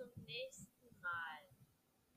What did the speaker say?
zum nächsten Mal.